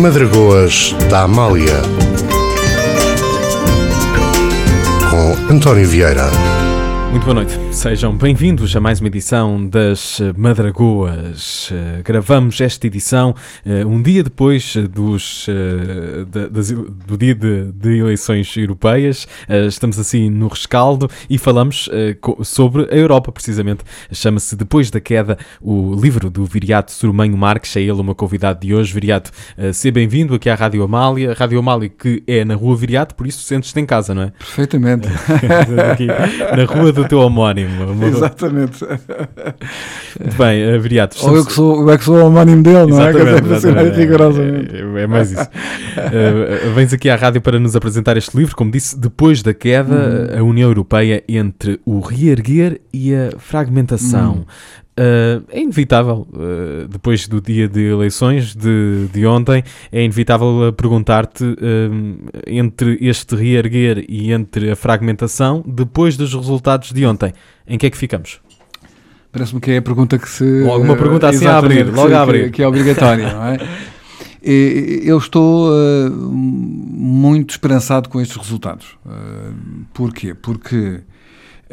Madragoas da Amália com António Vieira. Muito boa noite, sejam bem-vindos a mais uma edição das Madragoas. Uh, gravamos esta edição uh, um dia depois dos, do dia de, de eleições europeias. estamos assim no rescaldo e falamos sobre a Europa, precisamente. Chama-se Depois da Queda, o livro do Viriato Surumanho Marques. É ele uma convidado de hoje. Viriato, seja bem-vindo aqui à Rádio Amália. Rádio Amália que é na Rua Viriato, por isso sentes-te em casa, não é? Perfeitamente. aqui, na Rua do teu homónimo. Exatamente. Muito bem, uh, Viriato. Ou eu, que sou, eu é que sou o homónimo dele, não é? Exatamente, rigorosamente. É, é, mais isso. uh, vens aqui à rádio para nos apresentar este livro, como disse, depois da queda, uhum. a União Europeia entre o reerguer e a fragmentação. Uhum. Uh, é inevitável, uh, depois do dia de eleições de, de ontem, é inevitável perguntar-te uh, entre este reerguer e entre a fragmentação, depois dos resultados de ontem, em que é que ficamos? Parece-me que é a pergunta que se. Ou alguma pergunta assim a abrir, logo a abrir. Que, que é obrigatória, não é? Eu estou muito esperançado com estes resultados. porquê? Porque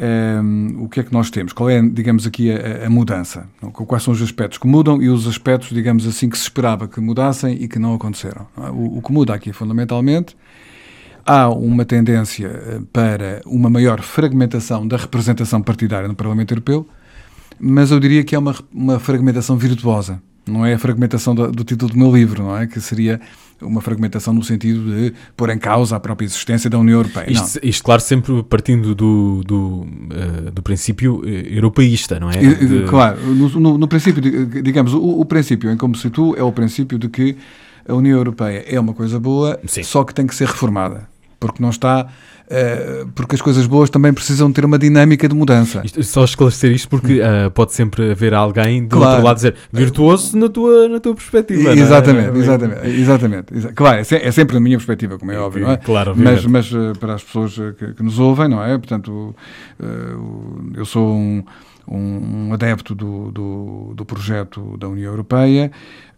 um, o que é que nós temos? Qual é, digamos aqui, a, a, mudança? Quais são os aspectos que mudam e os aspectos, digamos assim, que se esperava que mudassem e que não aconteceram? É? O, o que muda aqui, fundamentalmente, há uma tendência eh, para uma maior fragmentação da representação partidária no Parlamento Europeu, mas eu diria que é uma, uma fragmentação virtuosa. Não é a fragmentação do, do título do meu livro, não é? Que seria uma fragmentação no sentido de pôr em causa a própria existência da União Europeia. Isto, isto claro, sempre partindo do, do, uh, do princípio eh, europeísta, não é? De... Claro, no, no, no, princípio, digamos, o, o princípio em como se situa é o princípio de que a União Europeia é uma coisa boa, Sim. só que tem que ser reformada, porque não está Uh, porque as coisas boas também precisam ter uma dinâmica de mudança. Isto, só esclarecer isto porque uh, pode sempre haver alguém do claro. outro lado dizer virtuoso na tua, na tua perspectiva. Exatamente, é? exatamente, exatamente, exatamente. Claro, é, é, sempre a minha perspectiva, como é óbvio, não é? Claro, mas, mas uh, para as pessoas que, que, nos ouvem, não é? Portanto, eu sou um um, adepto do, do, do, projeto da União Europeia,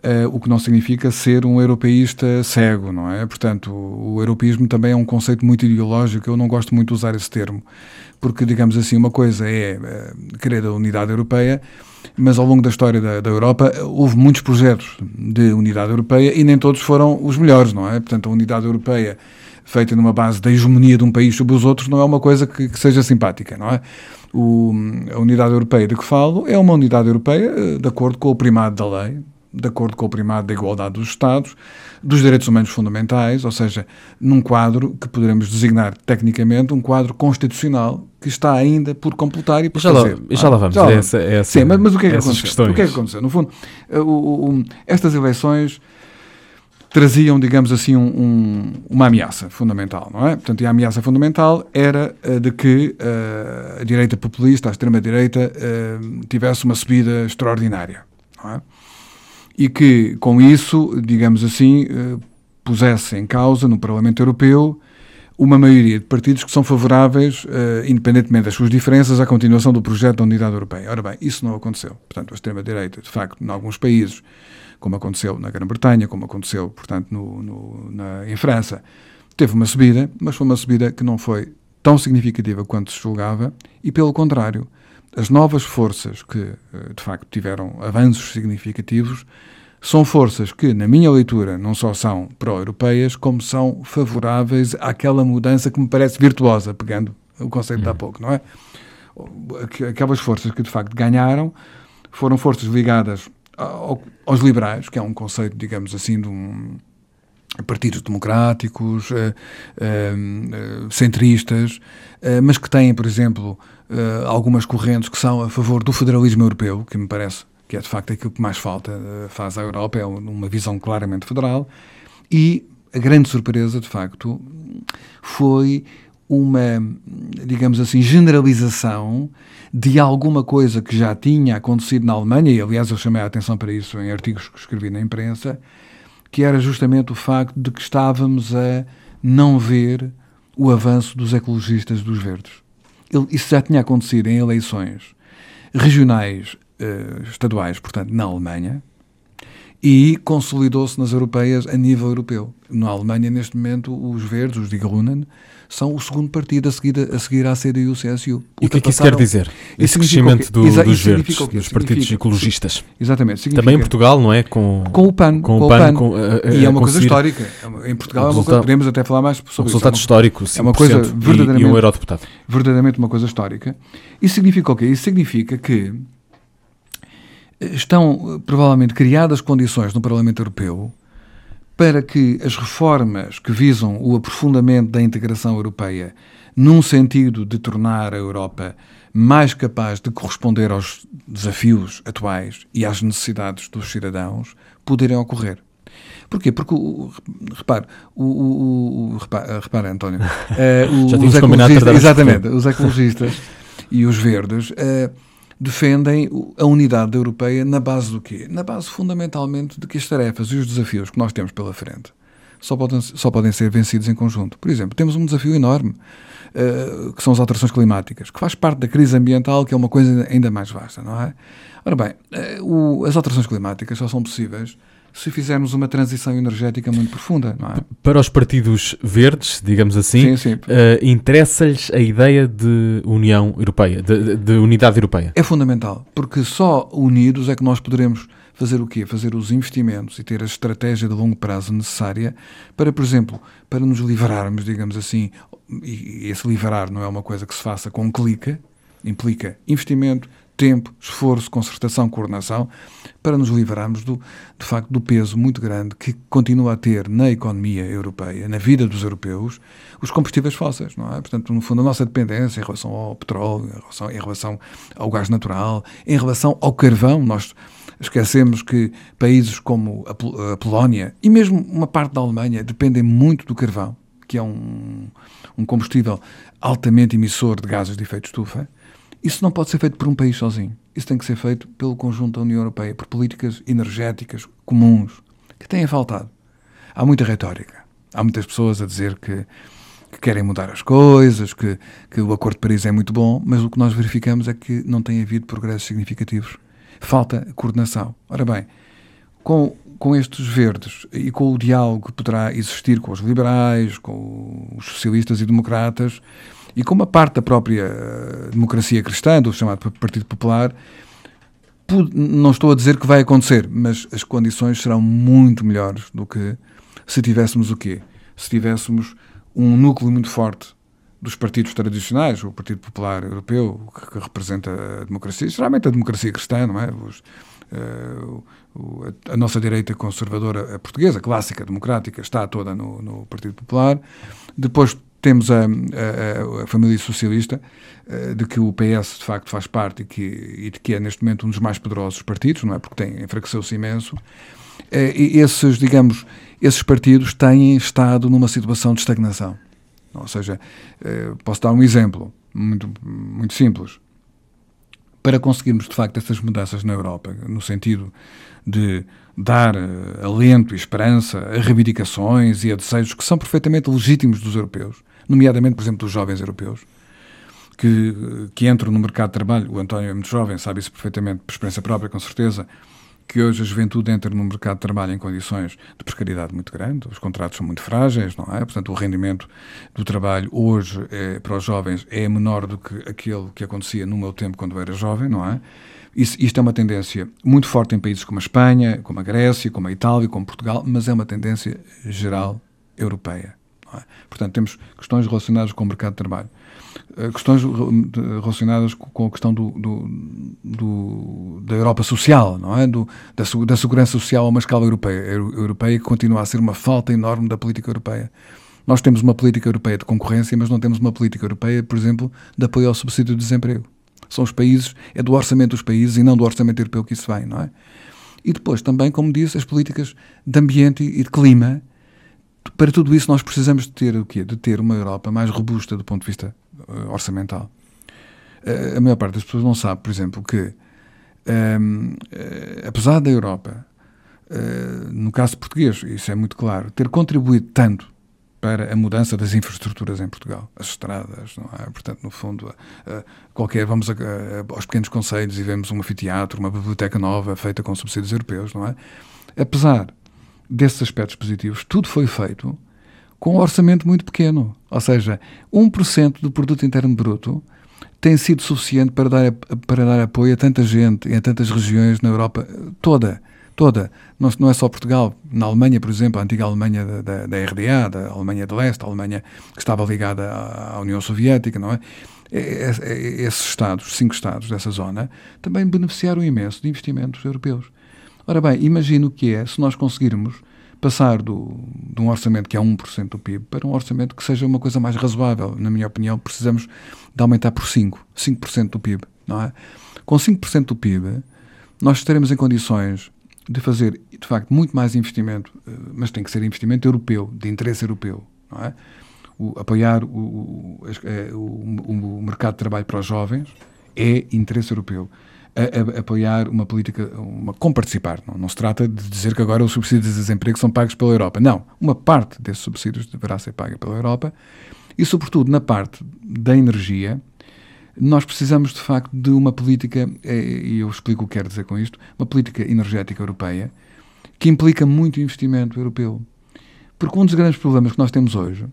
uh, o que não significa ser um europeísta cego, não é? Portanto, o, europeísmo também é um conceito muito ideológico, eu não gosto muito de usar esse termo, porque, digamos assim, uma coisa é uh, querer a unidade europeia, mas ao longo da história da, da, Europa houve muitos projetos de unidade europeia e nem todos foram os melhores, não é? Portanto, a unidade europeia feita numa base da hegemonia de um país sobre os outros não é uma coisa que, que seja simpática, não é? O, a unidade europeia de que falo é uma unidade europeia eh, de acordo com o primado da lei, de acordo com o primado da igualdade dos Estados, dos direitos humanos fundamentais, ou seja, num quadro que poderemos designar tecnicamente um quadro constitucional que está ainda por completar e por já fazer. Lá, já lá vamos. Já lá. Essa, essa, Sim, mas, mas, o que é que aconteceu? Questões. O que é que aconteceu? No fundo, eh, o, o, estas eleições traziam, digamos assim, um, um, uma ameaça fundamental, não é? Portanto, a ameaça fundamental era uh, de que uh, a direita populista, a extrema-direita, uh, tivesse uma subida extraordinária, não é? E que, com isso, digamos assim, pusesse em causa no Parlamento Europeu uma maioria de partidos que são favoráveis, independentemente das suas diferenças, à continuação do projeto da Unidade Europeia. Ora bem, isso não aconteceu. Portanto, a extrema-direita, de facto, em alguns países, como aconteceu na Grã-Bretanha, como aconteceu, portanto, no, no, na, em França, teve uma subida, mas foi uma subida que não foi tão significativa quanto se julgava e, pelo contrário, as novas forças que, eh, de facto, tiveram avanços significativos são forças que, na minha leitura, não só são pró-europeias, como são favoráveis àquela mudança que me parece virtuosa, pegando o conceito de há uhum. pouco, não é? Aquelas forças que, de facto, ganharam foram forças ligadas aos liberais, que é um conceito, digamos assim, de um partidos democráticos, uh, uh, centristas, uh, mas que têm, por exemplo, algumas correntes que são a favor do federalismo europeu, que me parece que é de facto aquilo que mais falta faz à Europa, é uma visão claramente federal, e a grande surpresa, de facto, foi uma, digamos assim, generalização de alguma coisa que já tinha acontecido na Alemanha, e aliás eu chamei a atenção para isso em artigos que escrevi na imprensa, que era justamente o facto de que estávamos a não ver o avanço dos ecologistas dos verdes. Isso já tinha acontecido em eleições regionais, eh, estaduais, portanto, na Alemanha, e consolidou-se nas europeias a nível europeu. Na Alemanha, neste momento, os verdes, os Die Grünen, são o segundo partido a seguir, a seguir à CDU-CSU. E o que é que isso quer dizer? Esse crescimento do, dos verdes, dos partidos ecologistas. Exatamente. Também em Portugal, não é? Com, com o PAN. Com, o PAN. Com, uh, e é uma coisa histórica. Em Portugal é uma coisa, podemos até falar mais sobre um resultado isso. histórico, é uma coisa verdadeiramente, e um eurodeputado. Verdadeiramente uma coisa histórica. Isso significa o quê? Isso significa que estão eh, provavelmente criadas condições no Parlamento Europeu para que as reformas que visam o aprofundamento da integração europeia, num sentido de tornar a Europa mais capaz de corresponder aos desafios atuais e às necessidades dos cidadãos, poderem ocorrer. Porquê? Porque, repare, o, o, o repare, repare, António, uh, Já os ecologistas, exatamente, os ecologistas e os verdes uh, defendem a unidade europeia na base do quê? Na base fundamentalmente de que as tarefas e os desafios que nós temos pela frente só podem, só podem ser vencidos em conjunto. Por exemplo, temos um desafio enorme, uh, que são as alterações climáticas, que faz parte da crise ambiental, que é uma coisa ainda mais vasta, não é? Ora bem, uh, o, as alterações climáticas só são possíveis se fizermos uma transição energética muito profunda. Não é? Para os partidos verdes, digamos assim, uh, interessa-lhes a ideia de União Europeia, de, de, unidade europeia? É fundamental, porque só unidos é que nós poderemos fazer o quê? Fazer os investimentos e ter a estratégia de longo prazo necessária para, por exemplo, para nos livrarmos, digamos assim, e esse livrar não é uma coisa que se faça com um clique, implica investimento, tempo, esforço, concertação, coordenação, para nos livrarmos do, de facto do peso muito grande que continua a ter na economia europeia, na vida dos europeus, os combustíveis fósseis, não é? Portanto, no fundo, a nossa dependência em relação ao petróleo, em relação, em relação ao gás natural, em relação ao carvão, nós esquecemos que países como a, Polónia e mesmo uma parte da Alemanha dependem muito do carvão, que é um, um combustível altamente emissor de gases de efeito estufa, isso não pode ser feito por um país sozinho. Isso tem que ser feito pelo conjunto da União Europeia, por políticas energéticas comuns, que têm faltado. Há muita retórica. Há muitas pessoas a dizer que, que querem mudar as coisas, que, que o Acordo de Paris é muito bom, mas o que nós verificamos é que não tem havido progressos significativos. Falta coordenação. Ora bem, com, com estes verdes e com o diálogo que poderá existir com os liberais, com os socialistas e democratas, e como a parte da própria eh, democracia cristã, do chamado Partido Popular, não estou a dizer que vai acontecer, mas as condições serão muito melhores do que se tivéssemos o quê? Se tivéssemos um núcleo muito forte dos partidos tradicionais, o Partido Popular Europeu, que, representa a democracia, geralmente a democracia cristã, não é? Os, uh, o, a, a, nossa direita conservadora portuguesa, clássica, democrática, está toda no, no Partido Popular. Depois temos a, a, a, família socialista, eh, de que o PS de facto faz parte e, que, e de que é neste momento um dos mais poderosos partidos, não é? Porque tem, enfraqueceu-se imenso. Eh, e esses, digamos, esses partidos têm estado numa situação de estagnação. Ou seja, eh, posso dar um exemplo muito, muito simples. Para conseguirmos de facto essas mudanças na Europa, no sentido de dar alento e esperança a reivindicações e a desejos que são perfeitamente legítimos dos europeus, nomeadamente, por exemplo, dos jovens europeus, que, que entram no mercado de trabalho. O António é muito jovem, sabe isso perfeitamente, por experiência própria, com certeza, que hoje a juventude entra no mercado de trabalho em condições de precariedade muito grande, os contratos são muito frágeis, não é? Portanto, o rendimento do trabalho hoje é, para os jovens é menor do que aquele que acontecia no meu tempo quando eu era jovem, não é? Isso, isto é uma tendência muito forte em países como a Espanha, como a Grécia, como a Itália, como Portugal, mas é uma tendência geral europeia. É? Portanto, temos questões relacionadas com o mercado de trabalho, eh, questões relacionadas com a questão do, do, do, da Europa social, não é? Do, da, da, segurança social a uma escala europeia, europeia que continua a ser uma falta enorme da política europeia. Nós temos uma política europeia de concorrência, mas não temos uma política europeia, por exemplo, de apoio ao subsídio de desemprego. São os países, é do orçamento dos países e não do orçamento europeu que isso vem, não é? E depois também, como disse, as políticas de ambiente e de clima para tudo isso nós precisamos de ter o quê? De ter uma Europa mais robusta do ponto de vista uh, orçamental. Uh, a maior parte das pessoas não sabe, por exemplo, que um, ehm, eh, apesar da Europa, no caso português, isso é muito claro, ter contribuído tanto para a mudança das infraestruturas em Portugal, as estradas, não é? Portanto, no fundo, qualquer vamos a, aos pequenos conselhos e vemos um anfiteatro, uma biblioteca nova feita com subsídios europeus, não é? Apesar desses aspectos positivos, tudo foi feito com um orçamento muito pequeno, ou seja, 1% do produto interno bruto tem sido suficiente para dar, para dar apoio a tanta gente e a tantas regiões na Europa toda toda. Não, não é só Portugal. Na Alemanha, por exemplo, a antiga Alemanha da, da, da RDA, da Alemanha de Leste, a Alemanha que estava ligada à União Soviética, não é? Esses Estados, cinco Estados dessa zona, também beneficiaram imenso de investimentos europeus. Ora bem, imagino que é se nós conseguirmos passar do, de um orçamento que é 1% do PIB para um orçamento que seja uma coisa mais razoável. Na minha opinião, precisamos de aumentar por 5%, 5% do PIB, não é? Com 5% do PIB, nós estaremos em condições de fazer, de facto, muito mais investimento, eh, mas tem que ser investimento europeu, de interesse europeu, não é? O, apoiar o, o, eh, o, mercado de trabalho para os jovens é interesse europeu. A, a, apoiar uma política, uma, com participar. Não, não, se trata de dizer que agora os subsídios de desemprego são pagos pela Europa. Não. Uma parte desses subsídios deverá ser paga pela Europa e, sobretudo, na parte da energia, nós precisamos, de facto, de uma política, é, e eu explico o que quero dizer com isto, uma política energética europeia que implica muito investimento europeu. Porque um dos grandes problemas que nós temos hoje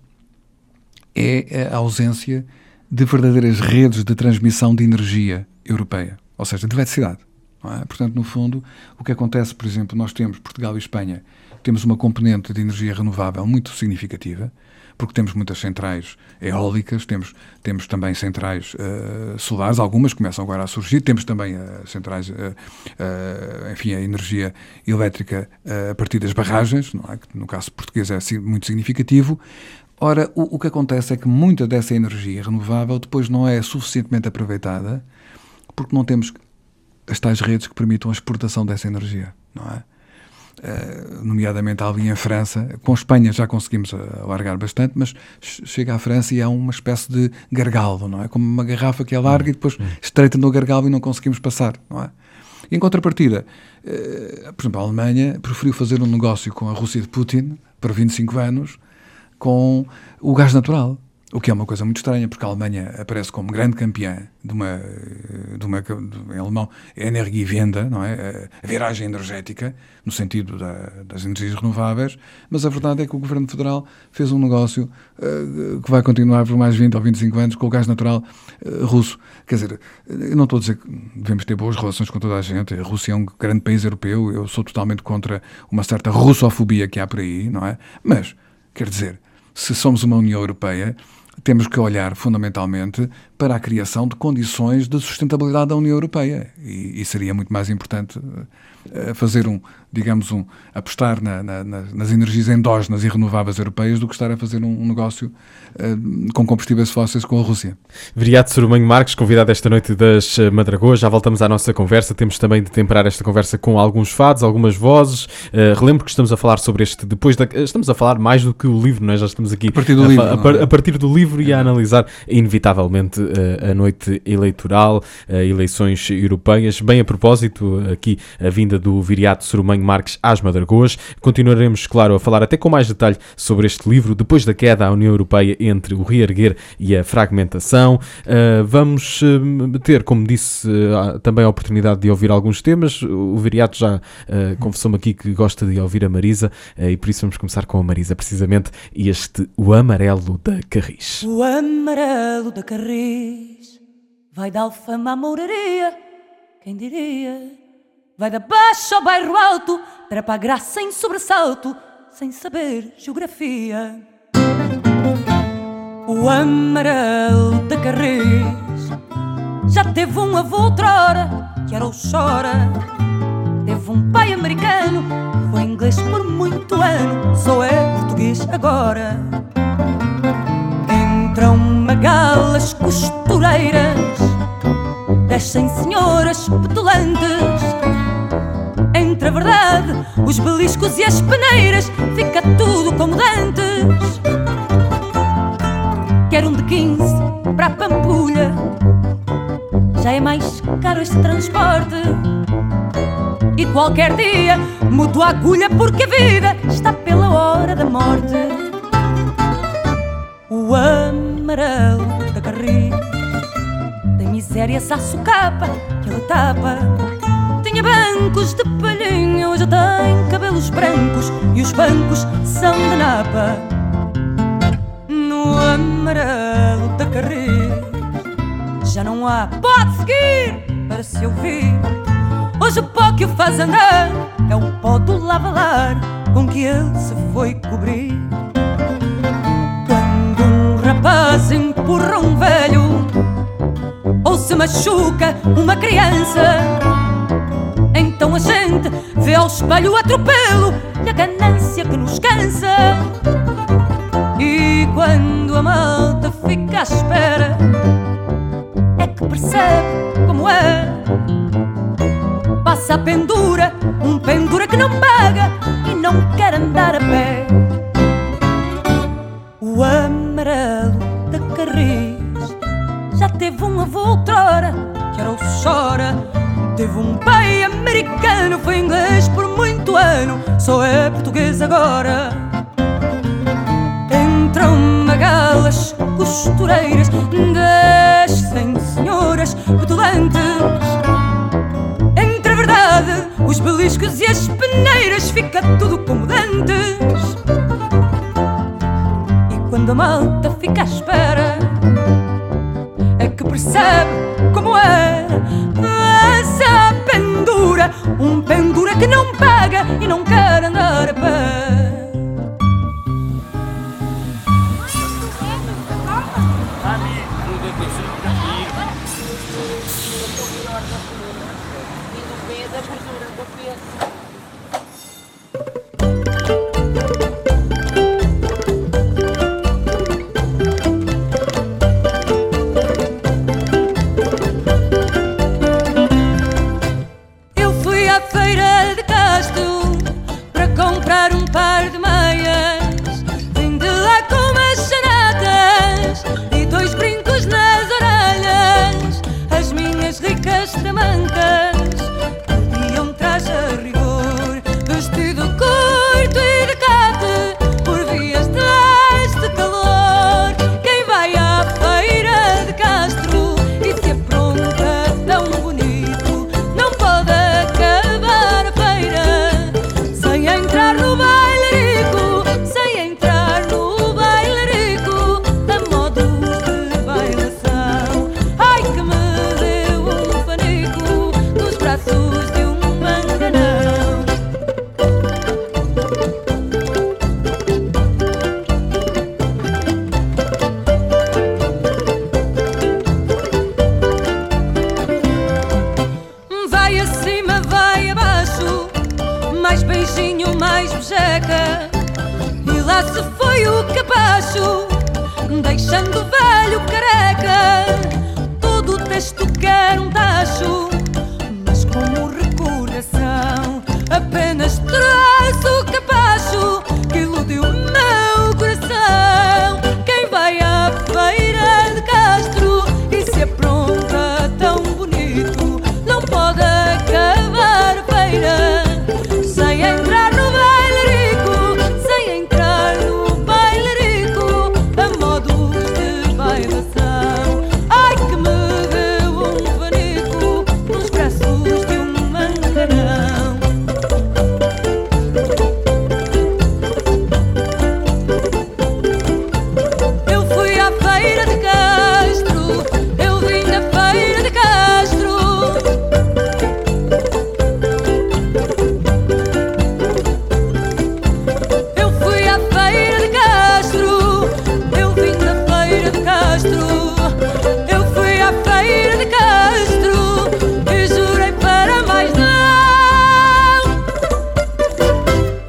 é a ausência de verdadeiras redes de transmissão de energia europeia, ou seja, de eletricidade. É? Portanto, no fundo, o que acontece, por exemplo, nós temos, Portugal e Espanha, temos uma componente de energia renovável muito significativa, porque temos muitas centrais eólicas, temos, temos também centrais uh, solares, algumas começam agora a surgir, temos também uh, centrais, uh, enfim, a energia elétrica a partir das barragens, é? que no caso português é muito significativo. Ora, o, o que acontece é que muita dessa energia renovável depois não é suficientemente aproveitada porque não temos as tais redes que permitam a exportação dessa energia, não é? Uh, nomeadamente ali em França. Com Espanha já conseguimos alargar bastante, mas chega à França e há uma espécie de gargalo, não é? Como uma garrafa que é larga e depois hum. estreita no gargalo e não conseguimos passar, não é? Em contrapartida, uh, por exemplo, a Alemanha preferiu fazer um negócio com a Rússia de Putin por 25 anos com o gás natural. O que é uma coisa muito estranha, porque a Alemanha aparece como grande campeã de uma, de uma em alemão, Energiewende, não é? A viragem energética, no sentido da, das energias renováveis, mas a verdade é que o Governo Federal fez um negócio uh, que vai continuar por mais 20 ou 25 anos com o gás natural uh, russo. Quer dizer, eu não estou a dizer que devemos ter boas relações com toda a gente, a Rússia é um grande país europeu, eu sou totalmente contra uma certa russofobia que há por aí, não é? Mas, quer dizer, se somos uma União Europeia, temos que olhar fundamentalmente para a criação de condições de sustentabilidade da União Europeia. E, e seria muito mais importante uh, fazer um, digamos, um, apostar na, na, nas energias endógenas e renováveis europeias do que estar a fazer um, um negócio uh, com combustíveis fósseis com a Rússia. Viriato Sorumanho Marques, convidado esta noite das eh, Madragoas, já voltamos à nossa conversa. Temos também de temperar esta conversa com alguns fados, algumas vozes. Uh, relembro que estamos a falar sobre este depois da. Estamos a falar mais do que o livro, nós é? já estamos aqui a partir do, a, livro, a, a, a partir do livro e a analisar, inevitavelmente, a noite eleitoral, uh, eleições europeias. Bem a propósito, aqui a vinda do Viriato Sorumanho Marques às Madragoas. Continuaremos, claro, a falar até com mais detalhe sobre este livro, depois da queda à União Europeia entre o reerguer e a fragmentação. Uh, vamos ter, como disse, também a oportunidade de ouvir alguns temas. O Viriato já confessou-me aqui que gosta de ouvir a Marisa e por isso vamos começar com a Marisa, precisamente este O Amarelo da Carris. O Amarelo da Carris Vai da Alfama à Mouraria, quem diria? Vai da Baixa ao bairro alto, trepa a graça em sobressalto, sem saber geografia. O amarelo de Carris já teve um avô outrora, que era o Chora. Teve um pai americano, foi inglês por muito ano, só é português agora. Entram magalas costureiras Descem senhoras petulantes. Entre a verdade, os beliscos e as peneiras Fica tudo como dantes Quer um de 15 para a Pampulha Já é mais caro este transporte. E qualquer dia mudo a agulha Porque a vida está pela hora da morte amarelo da carris Tem miséria, saço capa que ele tapa. Tinha bancos de palhinha, hoje tem cabelos brancos E os bancos são de napa. No amarelo da carris Já não há, pode seguir para se ouvir. Hoje o pó que o faz andar é o pó do lavalar com que ele se foi cobrir. Rapaz empurra um velho ou se machuca uma criança, então a gente vê ao espelho o atropelo e a ganância que nos cansa. E quando a malta fica à espera, é que percebe como é passa a pendura, um pendura que não paga e não quer andar a pé. O amarelo já teve um avô outrora, que era o Chora. Teve um pai americano, foi inglês por muito ano, só é português agora. Entram magalas costureiras, descem senhoras petulantes verdade, os beliscos e as peneiras fica tudo como dantes. E quando a malta fica à espera, é que percebe como é essa pendura, um pendura que não paga e não quer andar a pé.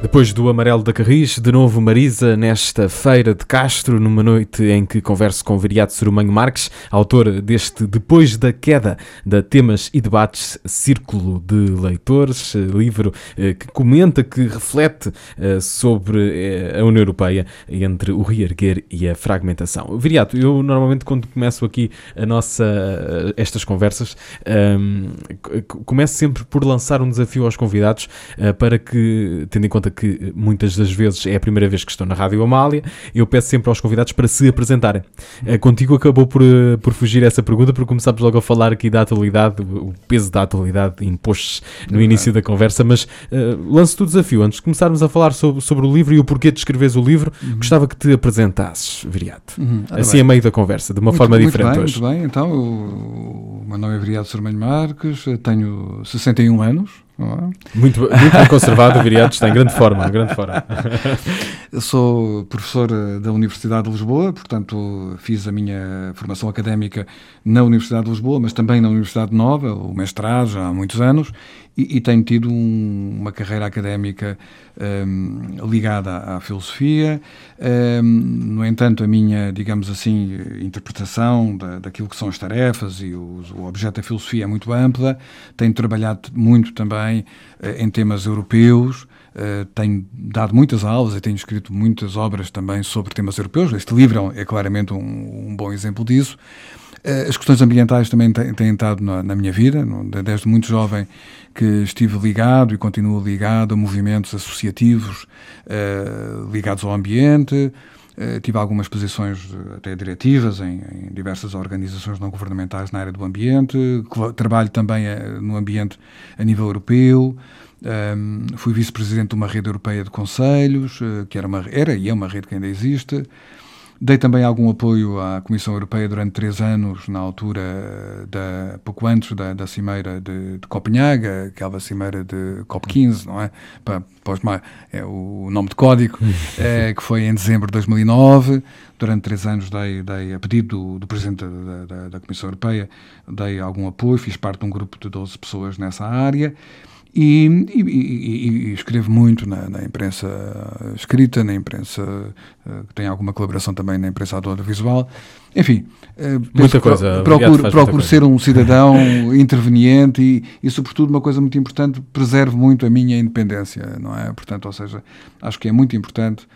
Depois do Amarelo da Carris, de novo Marisa nesta feira de Castro, numa noite em que converso com o Viriato Surumanho Marques, autor deste Depois da Queda, da Temas e Debates Círculo de Leitores, livro eh, que comenta, que reflete eh, sobre eh, a União Europeia entre o reerguer e a fragmentação. Viriato, eu normalmente quando começo aqui a nossa, estas conversas, um, ehm, começo sempre por lançar um desafio aos convidados para que, tendo em conta que que muitas das vezes é a primeira vez que estou na Rádio Amália, eu peço sempre aos convidados para se apresentarem. Uh, contigo acabou por, uh, por fugir essa pergunta, porque começámos logo a falar aqui da atualidade, o, peso da atualidade imposto no é início da conversa, mas uh, lanço-te o desafio, antes de começarmos a falar sobre, sobre o livro e o porquê de escreveres o livro, uhum. gostava que te apresentasses, Viriato. Uhum. assim bem. a meio da conversa, de uma muito, forma muito diferente bem, hoje. Muito bem, então, o, meu nome é Viriato Sormanho Marques, tenho 61 anos, é? Muito, muito bem conservado, Viriato, está em grande forma, em grande forma. Eu sou professor eh, da Universidade de Lisboa, portanto fiz a minha formação académica na Universidade de Lisboa, mas também na Universidade Nova, o mestrado já há muitos anos, e, e tenho tido um, uma carreira académica um, ligada à, filosofia. Um, no entanto, a minha, digamos assim, interpretação da, daquilo que são as tarefas e o, o objeto da filosofia é muito ampla. Tenho trabalhado muito também uh, em temas europeus. Uh, tenho dado muitas aulas e tenho escrito muitas obras também sobre temas europeus. Este livro é, é claramente um, um bom exemplo disso. Eh, as questões ambientais também têm, estado na, minha vida, desde muito jovem que estive ligado e continuo ligado a movimentos associativos uh, ligados ao ambiente. Uh, tive algumas posições até diretivas em, diversas organizações não governamentais na área do ambiente. Trabalho também no ambiente a nível europeu. Um, fui vice-presidente de uma rede europeia de conselhos, uh, que era, uma, era e é uma rede que ainda existe. Dei também algum apoio à Comissão Europeia durante três anos, na altura, da, pouco antes da, da cimeira de, de Copenhague, aquela cimeira de COP15, não é? Para, para é o nome de código, é, que foi em dezembro de 2009. Durante três anos dei, dei a pedido do, do Presidente da, da, da Comissão Europeia, dei algum apoio, fiz parte de um grupo de 12 pessoas nessa área. E, e, e, e, escrevo muito na, na, imprensa escrita, na imprensa uh, tem alguma colaboração também na imprensa audiovisual. Enfim, uh, muita coisa. Pro, procuro, procuro ser um cidadão interveniente e, e, sobretudo, uma coisa muito importante, preservo muito a minha independência, não é? Portanto, ou seja, acho que é muito importante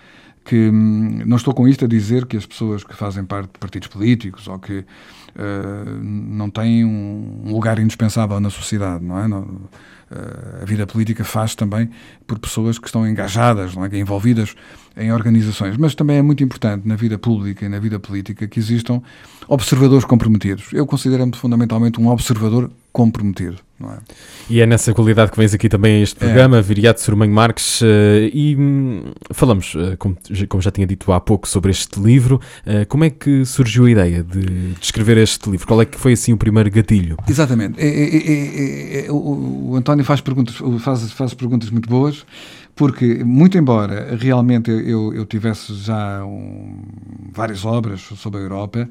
que hum, não estou com isto a dizer que as pessoas que fazem parte de partidos políticos ou que uh, não têm um lugar indispensável na sociedade, não é? Não, a vida política faz também por pessoas que estão engajadas, não é? envolvidas em organizações, mas também é muito importante na vida pública e na vida política que existam observadores comprometidos. Eu considero-me fundamentalmente um observador comprometido. É? E é nessa qualidade que vens aqui também a este é. programa, é. Viriato Sormanho Marques, uh, e hum, falamos, uh, como, já tinha dito há pouco, sobre este livro. Como é que surgiu a ideia de, escrever este livro? Qual é que foi assim o primeiro gatilho? Exatamente. É, é, o, o, Faz perguntas, faz, faz perguntas muito boas porque, muito embora realmente eu, eu tivesse já um, várias obras sobre a Europa,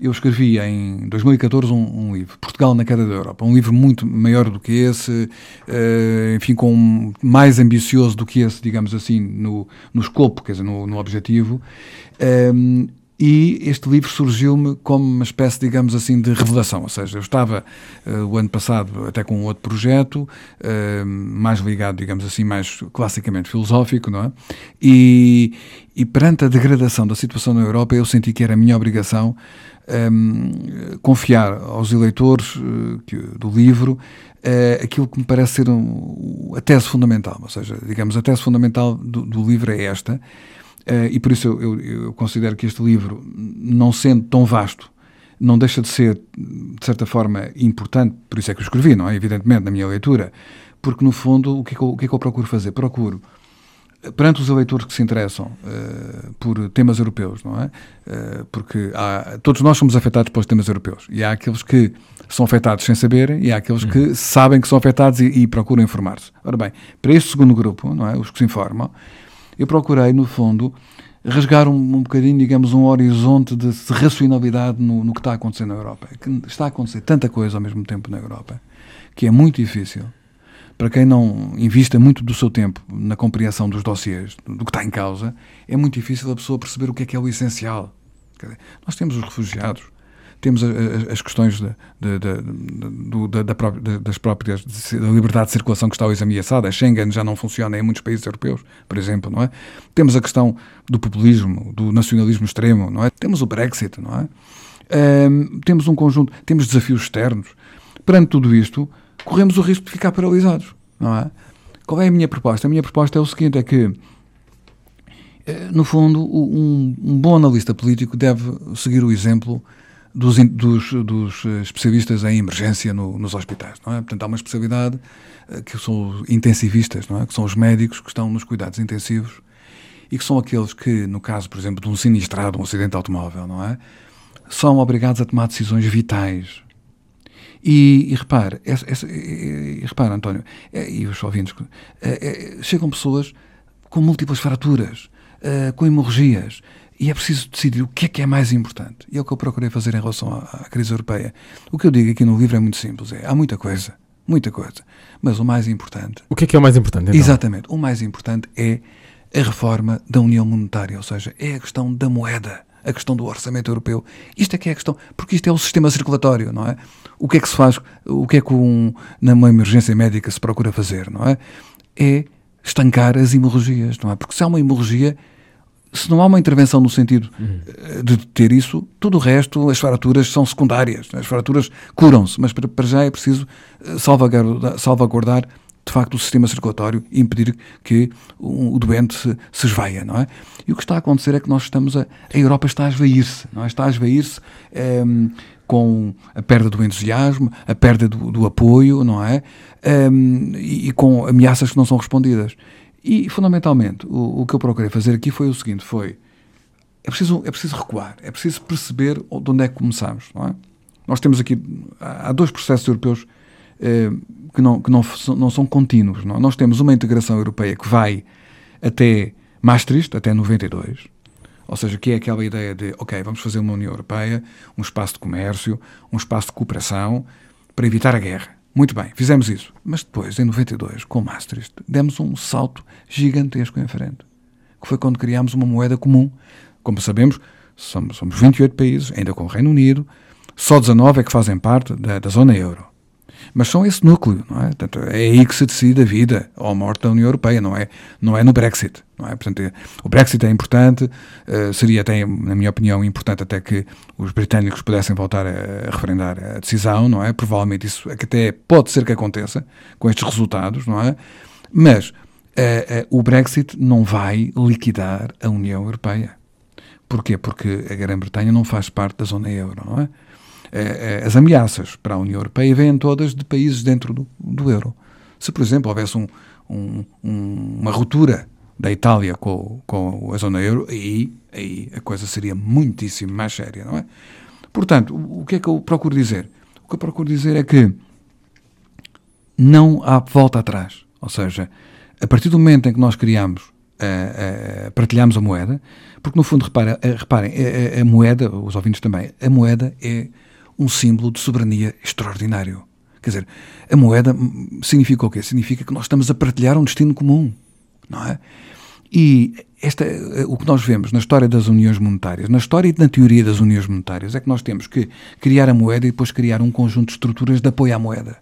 eu escrevi em 2014 um, um, livro, Portugal na Queda da Europa, um livro muito maior do que esse, uh, enfim, com mais ambicioso do que esse, digamos assim, no, no escopo, quer dizer, no, no objetivo. Um, ehm, e este livro surgiu-me como uma espécie, digamos assim, de revelação. Ou seja, eu estava uh, o ano passado até com um outro projeto, uh, mais ligado, digamos assim, mais classicamente filosófico, não é? E, e perante a degradação da situação na Europa, eu senti que era a minha obrigação um, ehm, confiar aos eleitores uh, que, do livro aquilo que me parece ser um, a tese fundamental. Ou seja, digamos, a tese fundamental do, do livro é esta Uh, e por isso eu, eu, eu, considero que este livro, não sendo tão vasto, não deixa de ser, de certa forma, importante, por isso é que eu escrevi, não é? Evidentemente, na minha leitura, porque no fundo, o que é que eu, o que é que eu procuro fazer? Procuro, perante os eleitores que se interessam uh, por temas europeus, não é? Uh, porque há, todos nós somos afetados pelos temas europeus e há aqueles que são afetados sem saberem e há aqueles que uhum. sabem que são afetados e, e procuram informar-se. Ora bem, para este segundo grupo, não é? Os que se informam, eu procurei, no fundo, rasgar um, um bocadinho, digamos, um horizonte de racionalidade no, no, que está a acontecer na Europa. Que está a acontecer tanta coisa ao mesmo tempo na Europa que é muito difícil para quem não invista muito do seu tempo na compreensão dos dossiês, do que está em causa, é muito difícil a pessoa perceber o que é que é o essencial. Dizer, nós temos os refugiados, temos as questões de, de, de, da, das próprias da liberdade de circulação que está hoje ameaçada. A Schengen já não funciona em muitos países europeus, por exemplo, não é? Temos a questão do populismo, do nacionalismo extremo, não é? Temos o Brexit, não é? Um, temos um conjunto, temos desafios externos. Perante tudo isto, corremos o risco de ficar paralisados, não é? Qual é a minha proposta? A minha proposta é o seguinte: é que, eh, no fundo, um, um bom analista político deve seguir o exemplo dos, dos, dos especialistas em emergência no, nos hospitais. Não é? Portanto, há uma especialidade eh, que são intensivistas, não é? que são os médicos que estão nos cuidados intensivos e que são aqueles que, no caso, por exemplo, de um sinistrado, um acidente de automóvel, não é? são obrigados a tomar decisões vitais. E, e repare, essa, essa, e, e, repare, António, é, e os ouvintes, chegam pessoas com múltiplas fraturas, com hemorragias, e é preciso decidir o que é que é mais importante. E é o que eu procurei fazer em relação à, à crise europeia. O que eu digo aqui no livro é muito simples: é, há muita coisa, muita coisa, mas o mais importante. O que é que é o mais importante? Então? Exatamente, o mais importante é a reforma da União Monetária, ou seja, é a questão da moeda a questão do orçamento europeu. Isto é que é a questão, porque isto é o sistema circulatório, não é? O que é que se faz, o que é que um, numa emergência médica se procura fazer, não é? É estancar as hemorragias, não é? Porque se há uma hemorragia, se não há uma intervenção no sentido uhum. de ter isso, tudo o resto, as fraturas são secundárias. As fraturas curam-se, mas para, para já é preciso eh, salvaguardar, salvaguardar de facto, o sistema circulatório e impedir que o, doente se, se esvaia, não é? E o que está a acontecer é que nós estamos a... A Europa está a esvair-se, não é? Está a esvair-se ehm, com a perda do entusiasmo, a perda do, do apoio, não é? Ehm, e, e, com ameaças que não são respondidas. E, fundamentalmente, o, o que eu procurei fazer aqui foi o seguinte, foi... É preciso, é preciso recuar, é preciso perceber de onde é que começamos, não é? Nós temos aqui... Há dois processos europeus eh, que não, que não, não são contínuos. Não? Nós temos uma integração europeia que vai até Maastricht, até 92, ou seja, que é aquela ideia de, ok, vamos fazer uma União Europeia, um espaço de comércio, um espaço de cooperação para evitar a guerra. Muito bem, fizemos isso. Mas depois, em 92, com Maastricht, demos um salto gigantesco em frente, que foi quando criámos uma moeda comum. Como sabemos, somos, somos 28 países, ainda com o Reino Unido, só 19 é que fazem parte da, da zona euro. Mas são esse núcleo, não é? Portanto, é aí que se decide a vida ou a morte da União Europeia, não é, não é no Brexit. Não é? Portanto, o Brexit é importante, uh, seria até, na minha opinião, importante até que os britânicos pudessem voltar a, a referendar a decisão, não é? Provavelmente isso é até pode ser que aconteça com estes resultados, não é? Mas uh, uh, o Brexit não vai liquidar a União Europeia. Porquê? Porque a Grã-Bretanha não faz parte da zona euro, não é? Eh, eh, as ameaças para a União Europeia vêm todas de países dentro do, do euro. Se, por exemplo, houvesse um, um, uma ruptura da Itália com, com a zona euro, aí, aí a coisa seria muitíssimo mais séria, não é? Portanto, o que é que eu procuro dizer? O que eu procuro dizer é que não há volta atrás. Ou seja, a partir do momento em que nós criamos, uh, uh, partilhamos a moeda, porque no fundo, repara, uh, reparem, a, a, moeda, os ouvintes também, a moeda é um símbolo de soberania extraordinário. Quer dizer, a moeda significa o quê? Significa que nós estamos a partilhar um destino comum, não é? E esta, o que nós vemos na história das uniões monetárias, na história e na teoria das uniões monetárias, é que nós temos que criar a moeda e depois criar um conjunto de estruturas de apoio à moeda.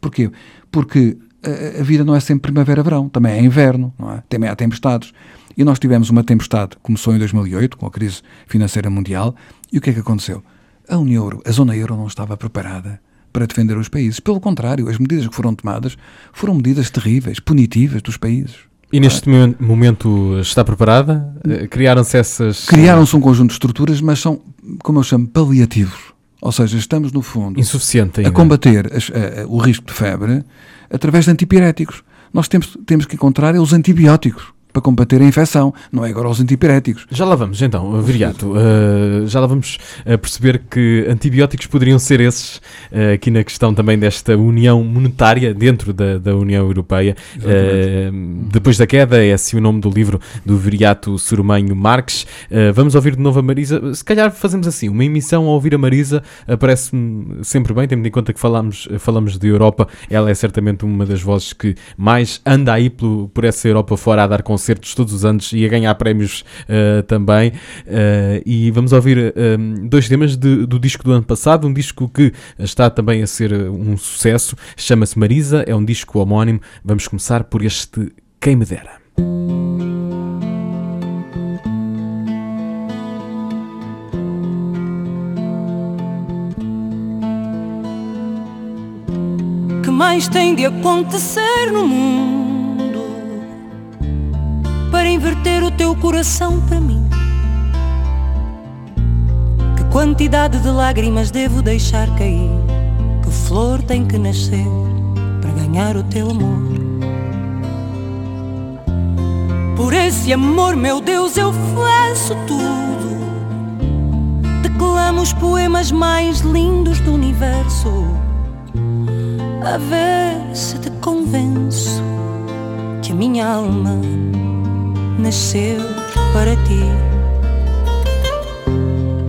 Porquê? Porque a, a vida não é sempre primavera-verão, também é inverno, não é? Também há tempestades. E nós tivemos uma tempestade, começou em 2008, com a crise financeira mundial, e o que é que aconteceu? A União Euro, a zona euro não estava preparada para defender os países. Pelo contrário, as medidas que foram tomadas foram medidas terríveis, punitivas dos países. E neste momento está preparada? Eh, criaram-se essas. Criaram-se um conjunto de estruturas, mas são, como eu chamo, paliativos. Ou seja, estamos, no fundo, Insuficiente a combater as, a, a, o risco de febre através de antipiréticos. Nós temos, temos que encontrar os antibióticos para combater a infecção, não é agora os antipiréticos. Já lá vamos, então, Viriato, uh, já lá vamos a perceber que antibióticos poderiam ser esses, uh, aqui na questão também desta união monetária dentro da, da União Europeia. Uh, depois da queda, é assim o nome do livro do Viriato Surmanho Marques. vamos ouvir de novo a Marisa. Se calhar fazemos assim, uma emissão a ouvir a Marisa parece-me sempre bem, tendo em conta que falamos, falamos de Europa, ela é certamente uma das vozes que mais anda aí por, por essa Europa fora a dar conselhos concertos todos os anos e a ganhar prémios uh, também. Uh, e vamos ouvir uh, dois temas de, do disco do ano passado, um disco que está também a ser um sucesso, chama-se Marisa, é um disco homónimo. Vamos começar por este Quem Me Dera. que mais tem de acontecer no mundo? Verter o teu coração para mim. Que quantidade de lágrimas devo deixar cair? Que flor tem que nascer para ganhar o teu amor? Por esse amor, meu Deus, eu faço tudo. Declamo os poemas mais lindos do universo. A ver se te convenço que a minha alma nasceu para ti.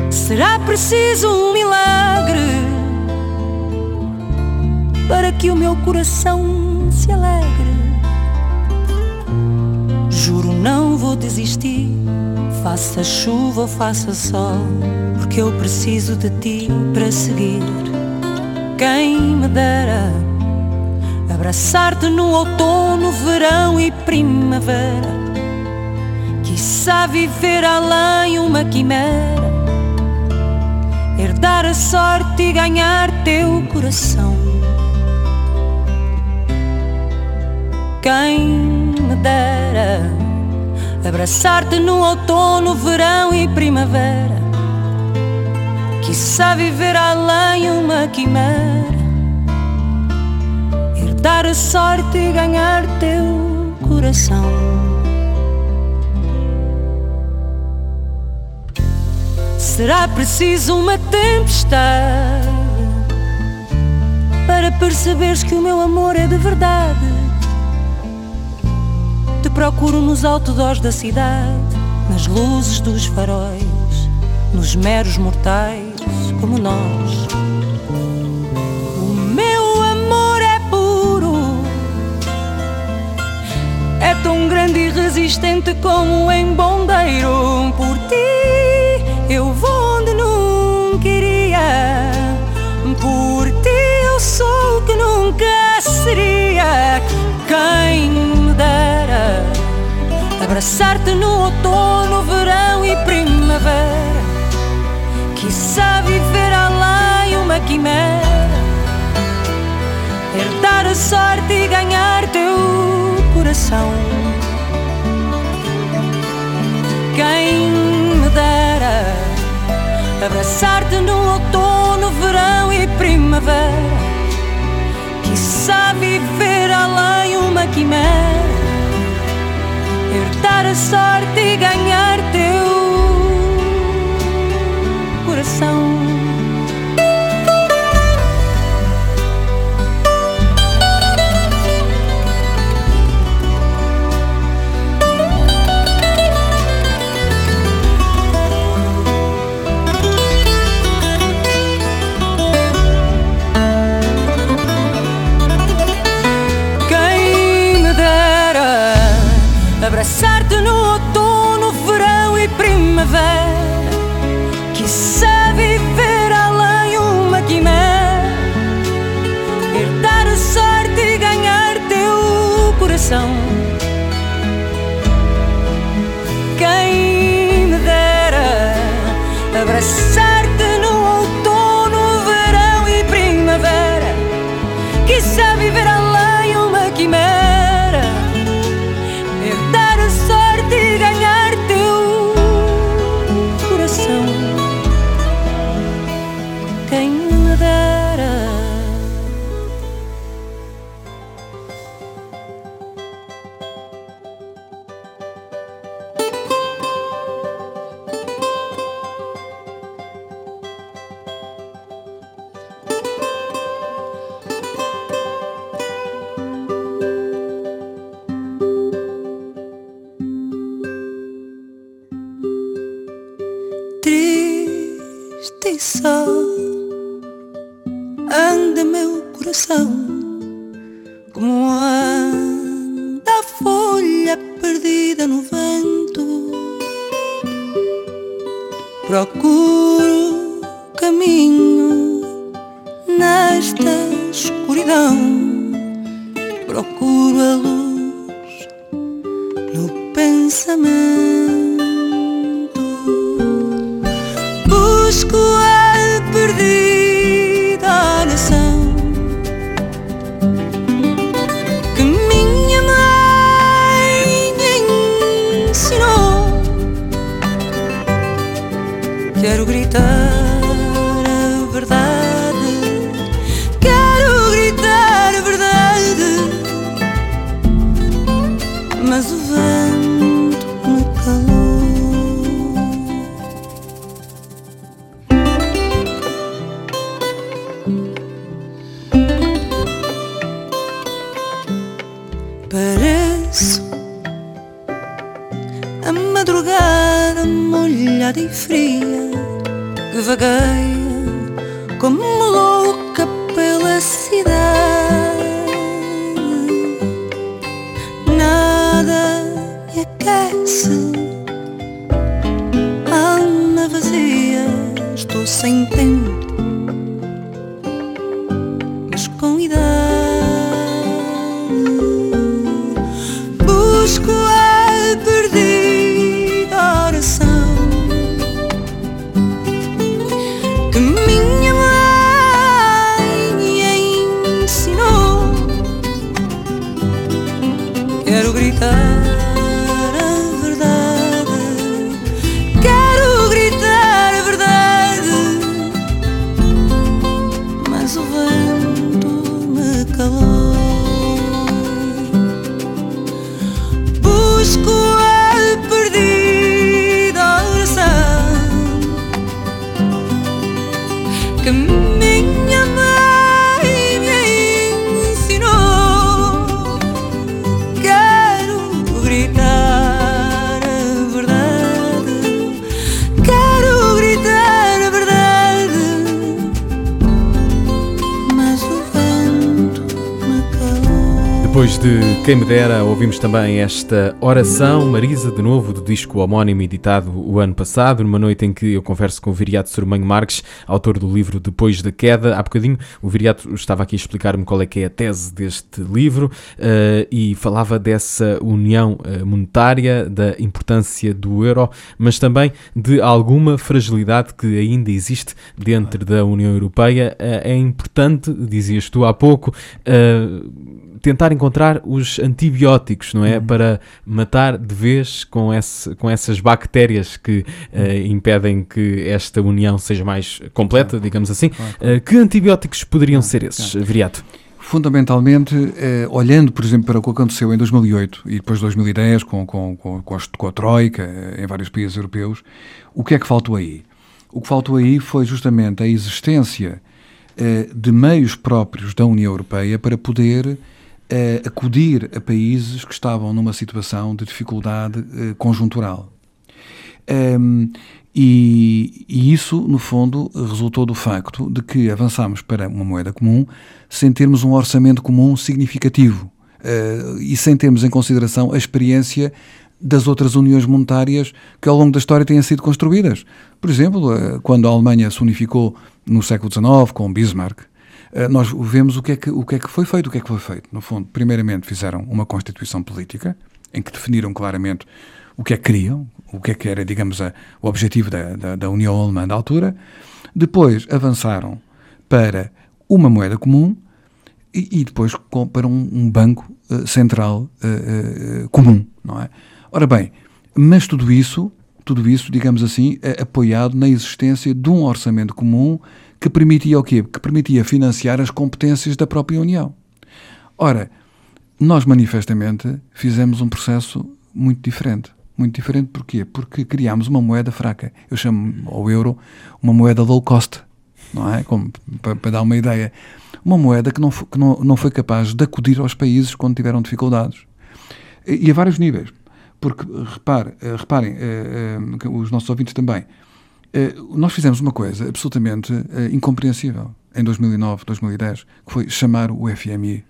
Será preciso um milagre para que o meu coração se alegre. Juro, não vou desistir, faça chuva ou faça sol, porque eu preciso de ti para seguir. Quem me dera abraçar-te no outono, verão e primavera Quiçá viver além uma quimera. Herdar a sorte e ganhar teu coração. Quem me dera Abraçar-te no outono, verão e primavera. Quiçá viver além uma quimera. Herdar a sorte e ganhar teu coração Será preciso uma tempestade para perceberes que o meu amor é de verdade. Te procuro nos outdoors da cidade, nas luzes dos faróis, nos meros mortais como nós. O meu amor é puro, é tão grande e resistente como um embondeiro por ti eu vou onde nunca iria. Por ti eu sou o que nunca seria. Quem me dera abraçar-te no outono, verão e primavera. Quizá viver além uma quimera. Herdar a sorte e ganhar teu coração. Quem me dera Abraçar-te no outono, verão e primavera. Quiçá viver além uma quimera. Herdar a sorte e ganhar teu coração coração Quem Me Dera, ouvimos também esta oração, Marisa, de novo, do disco homónimo editado o ano passado, numa noite em que eu converso com o Viriato Sormanho Marques, autor do livro Depois da Queda. Há bocadinho o Viriato estava aqui a explicar-me qual é que é a tese deste livro uh, e falava dessa união uh, monetária, da importância do euro, mas também de alguma fragilidade que ainda existe dentro da União Europeia. Uh, é importante, dizias tu há pouco, tentar encontrar os antibióticos, não é? Uhum. Para matar de vez com, esse, com essas bactérias que uh, impedem que esta união seja mais completa, claro. digamos assim. Claro, claro. Uh, que antibióticos poderiam ser esses, Viriato? Fundamentalmente, eh, olhando, por exemplo, para o que aconteceu em 2008 e depois de 2010, com, com, com, com, a, com a Troika eh, em vários países europeus, o que é que faltou aí? O que faltou aí foi justamente a existência eh, de meios próprios da União Europeia para poder a acudir a países que estavam numa situação de dificuldade uh, conjuntural. Um, e, e, isso, no fundo, resultou do facto de que avançámos para uma moeda comum sem termos um orçamento comum significativo uh, e sem termos em consideração a experiência das outras uniões monetárias que ao longo da história têm sido construídas. Por exemplo, uh, quando a Alemanha se unificou no século XIX com Bismarck, eh, nós vemos o que, é que, o que é que foi feito. O que é que foi feito? No fundo, primeiramente fizeram uma constituição política, em que definiram claramente o que é que queriam, o que é que era, digamos, a, o objetivo da, da, da União Alemã da altura. Depois avançaram para uma moeda comum e, e depois com, para um, um banco uh, central uh, uh, comum, não é? Ora bem, mas tudo isso, tudo isso, digamos assim, é apoiado na existência de um orçamento comum que permitia o quê? Que permitia financiar as competências da própria União. Ora, nós manifestamente fizemos um processo muito diferente. Muito diferente porquê? Porque criámos uma moeda fraca. Eu chamo ao euro uma moeda low cost, não é? Como, para, para dar uma ideia. Uma moeda que, não, que não, não foi capaz de acudir aos países quando tiveram dificuldades. E, e a vários níveis. Porque, repare, eh, reparem, eh, eh, os nossos ouvintes também, nós fizemos uma coisa absolutamente uh, incompreensível em 2009, 2010, que foi chamar o FMI.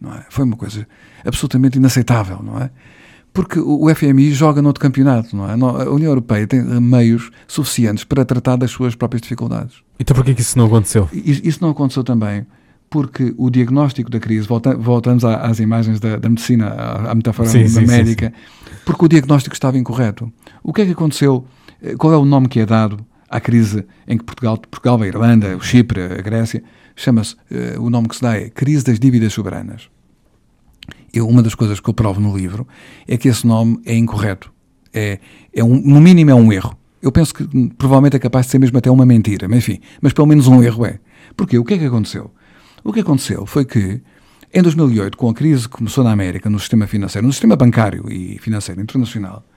Não é? Foi uma coisa absolutamente inaceitável, não é? Porque o FMI joga noutro campeonato, não é? A União Europeia tem meios suficientes para tratar das suas próprias dificuldades. Então porquê que isso não aconteceu? Isso não aconteceu também porque o diagnóstico da crise, voltamos às imagens da, da medicina, à, metáfora sim, sim, médica, sim, porque o diagnóstico estava incorreto. O que é que aconteceu eh, qual é o nome que é dado à crise em que Portugal, Portugal a Irlanda, o Chipre, a Grécia, chama-se, uh, o nome que se dá é crise das dívidas soberanas. Eu, uma das coisas que eu provo no livro é que esse nome é incorreto. É, é um, no mínimo é um erro. Eu penso que hum, provavelmente é capaz de ser mesmo até uma mentira, mas enfim, mas pelo menos um erro é. Porquê? O que é que aconteceu? O que aconteceu foi que, em 2008, com a crise que começou na América, no sistema financeiro, no sistema bancário e financeiro internacional, eh,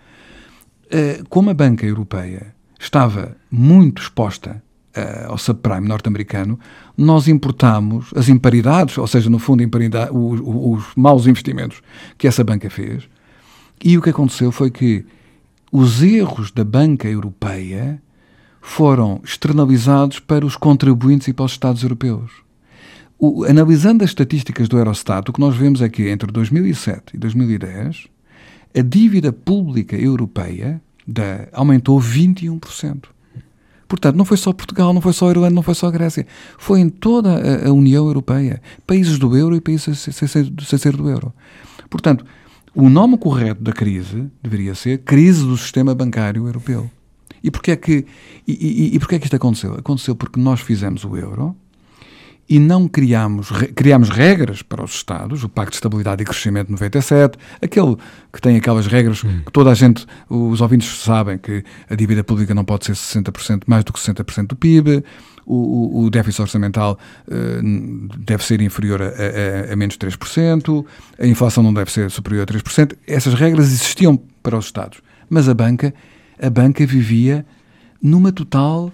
como a banca europeia estava muito exposta uh, ao subprime norte-americano, nós importamos as imparidades, ou seja, no fundo, os, os maus investimentos que essa banca fez. E o que aconteceu foi que os erros da banca europeia foram externalizados para os contribuintes e para os Estados europeus. O, analisando as estatísticas do Eurostat, o que nós vemos é que entre 2007 e 2010 a dívida pública europeia da, aumentou 21%. Portanto, não foi só Portugal, não foi só Irlanda, não foi só Grécia. Foi em toda a, a União Europeia. Países do euro e países sem ser, sem ser do euro. Portanto, o nome correto da crise deveria ser crise do sistema bancário europeu. E porquê é que, e, e, e porquê é que isto aconteceu? Aconteceu porque nós fizemos o euro, e não criámos, criámos regras para os Estados, o Pacto de Estabilidade e Crescimento de 97, aquele que tem aquelas regras hum. que toda a gente, os ouvintes sabem que a dívida pública não pode ser 60%, mais do que 60% do PIB, o, o, o déficit orçamental uh, deve ser inferior a, a, a menos 3%, a inflação não deve ser superior a 3%. Essas regras existiam para os Estados, mas a banca, a banca vivia numa total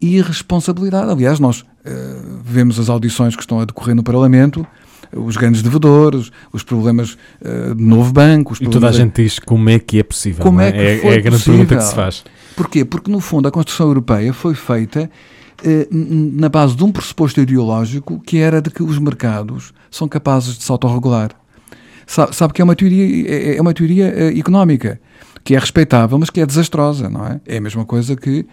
irresponsabilidade. Aliás, nós uh, vemos as audições que estão a decorrer no Parlamento, os grandes devedores, os problemas uh, do novo banco. e toda a gente diz como é que é possível. Como é? é, que é, foi é a grande possível. pergunta que se faz. Porquê? Porque, no fundo, a Constituição Europeia foi feita uh, na base de um pressuposto ideológico que era de que os mercados são capazes de se autorregular. Sabe, sabe que é uma teoria, é, é uma teoria económica que é respeitável, mas que é desastrosa, não é? É a mesma coisa que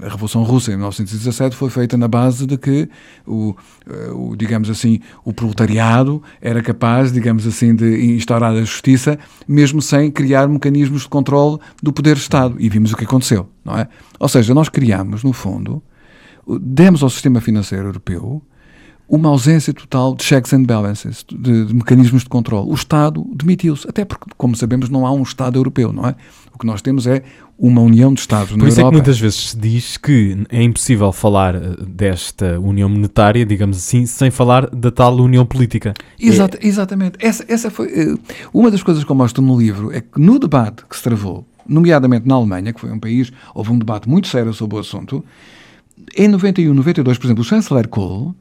a Revolução Russa em 1917 foi feita na base de que o, eh, o, digamos assim, o proletariado era capaz, digamos assim, de instaurar a justiça, mesmo sem criar mecanismos de controle do poder do Estado. E vimos o que aconteceu, não é? Ou seja, nós criamos, no fundo, demos ao sistema financeiro europeu uma ausência total de checks and balances, de, de mecanismos de controle. O Estado demitiu-se, até porque, como sabemos, não há um Estado europeu, não é? O que nós temos é uma união de Estados Por na isso Europa. é que muitas vezes se diz que é impossível falar eh, desta união monetária, digamos assim, sem falar da tal união política. É... Exatamente. Essa, essa foi uh, uma das coisas que eu mostro no livro, é que no debate que se travou, nomeadamente na Alemanha, que foi um país, houve um debate muito sério sobre o assunto, em 91, 92, por exemplo, o chanceler Kohl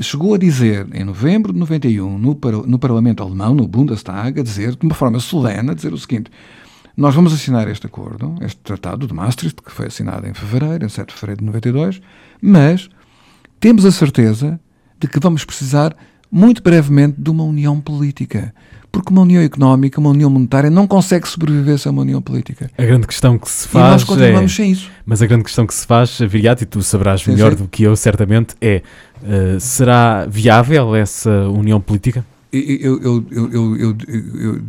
chegou a dizer, em novembro de 91, no, no Parlamento Alemão, no Bundestag, a dizer, de uma forma solene, a dizer o seguinte, nós vamos assinar este acordo, este tratado de Maastricht, que foi assinado em fevereiro, em 7 de fevereiro de 92, mas temos a certeza de que vamos precisar muito brevemente de uma união política. Porque uma união económica, uma união monetária não consegue sobreviver sem uma união política. A grande questão que se faz. E nós continuamos é, sem isso. Mas a grande questão que se faz, Viriato, e tu saberás Sim, melhor sim. do que eu, certamente, é: uh, será viável essa união política? Eu, eu, eu, eu,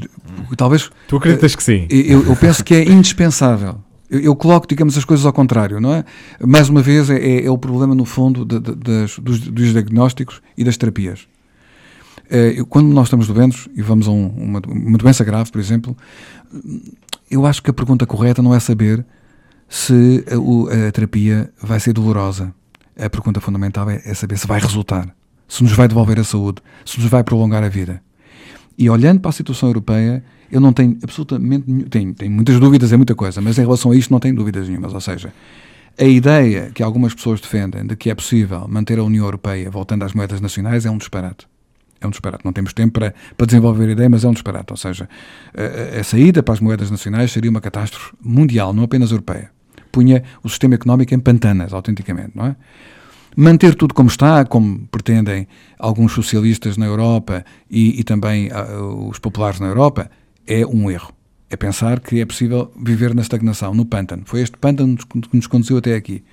talvez. Tu acreditas que sim? Eu, penso que é indispensável. Eu, coloco, digamos, as coisas ao contrário, não é? Mais uma vez, é, é o problema, no fundo, de, de, das, dos, dos, diagnósticos e das terapias. quando nós estamos doentes e vamos a um, uma, uma doença grave, por exemplo, eu acho que a pergunta correta não é saber se a, a terapia vai ser dolorosa. A pergunta fundamental é, é saber se vai resultar se nos vai devolver a saúde, se nos vai prolongar a vida. E olhando para a situação europeia, eu não tenho absolutamente nenhum, tenho, tenho muitas dúvidas, é muita coisa, mas em relação a isto não tenho dúvidas nenhumas. Ou seja, a ideia que algumas pessoas defendem de que é possível manter a União Europeia voltando às moedas nacionais é um disparate. É um disparate. Não temos tempo para, para desenvolver a ideia, mas é um disparate. Ou seja, a, a saída para as moedas nacionais seria uma catástrofe mundial, não apenas europeia. Punha o sistema económico em pantanas, autenticamente, não é? manter tudo como está, como pretendem alguns socialistas na Europa e, e também uh, os populares na Europa, é um erro. É pensar que é possível viver na estagnação, no pântano. Foi este pântano que nos conduziu até aqui.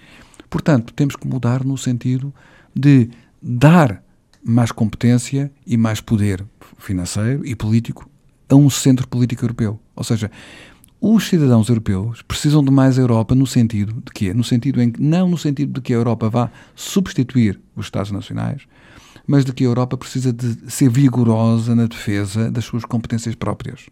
Portanto, temos que mudar no sentido de dar mais competência e mais poder financeiro e político a um centro político europeu. Ou seja, os cidadãos europeus precisam de mais Europa no sentido de quê? No sentido em que, não no sentido de que a Europa vá substituir os Estados Nacionais, mas de que a Europa precisa de ser vigorosa na defesa das suas competências próprias.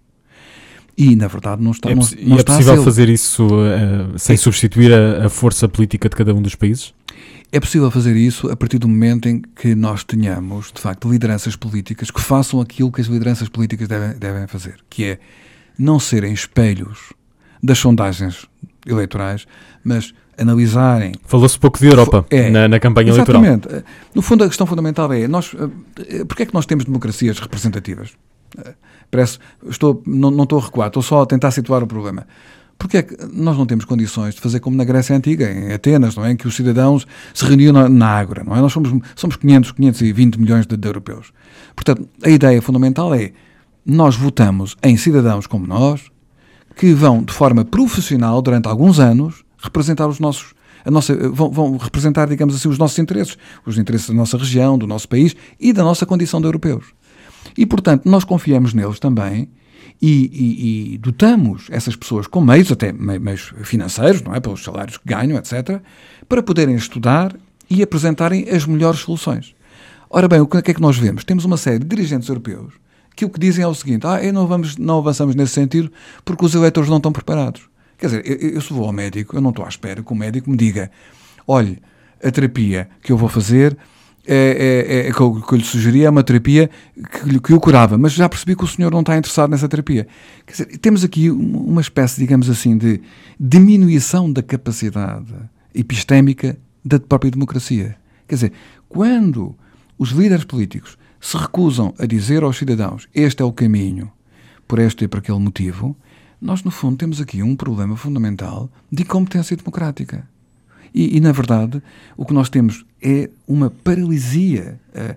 E, na verdade, não está, é, não, não é está possível fazer isso uh, sem é. substituir a, a, força política de cada um dos países? É possível fazer isso a partir do momento em que nós tenhamos, de facto, lideranças políticas que façam aquilo que as lideranças políticas devem, devem fazer, que é não serem espelhos das sondagens eleitorais, mas analisarem. Falou-se pouco de Europa é, na, na, campanha exatamente. eleitoral. No fundo, a questão fundamental é: nós, porque é que nós temos democracias representativas? Parece, estou, não, não estou a recuar, estou só a tentar situar o problema. Porque é que nós não temos condições de fazer como na Grécia Antiga, em Atenas, não é? em que os cidadãos se reuniam na, na Ágora, não é? Nós somos, somos 500, 520 milhões de, de europeus. Portanto, a ideia fundamental é nós votamos em cidadãos como nós, que vão de forma profissional, durante alguns anos, representar os nossos a nossa, vão, vão, representar, digamos assim, os nossos interesses, os interesses da nossa região, do nosso país e da nossa condição de europeus. E, portanto, nós confiamos neles também e, e, e, dotamos essas pessoas com meios, até meios financeiros, não é? Pelos salários que ganham, etc., para poderem estudar e apresentarem as melhores soluções. Ora bem, o que é que nós vemos? Temos uma série de dirigentes europeus que o que dizem é o seguinte: ah, não, vamos, não avançamos nesse sentido porque os eleitores não estão preparados. Quer dizer, eu, eu se vou ao médico, eu não estou à espera que o médico me diga: olhe, a terapia que eu vou fazer é, é, é, que, eu, que eu lhe sugeria é uma terapia que, que o curava, mas já percebi que o senhor não está interessado nessa terapia. Quer dizer, temos aqui uma espécie, digamos assim, de diminuição da capacidade epistémica da própria democracia. Quer dizer, quando os líderes políticos se recusam a dizer aos cidadãos este é o caminho, por este e por aquele motivo, nós, no fundo, temos aqui um problema fundamental de incompetência democrática. E, e, na verdade, o que nós temos é uma paralisia uh,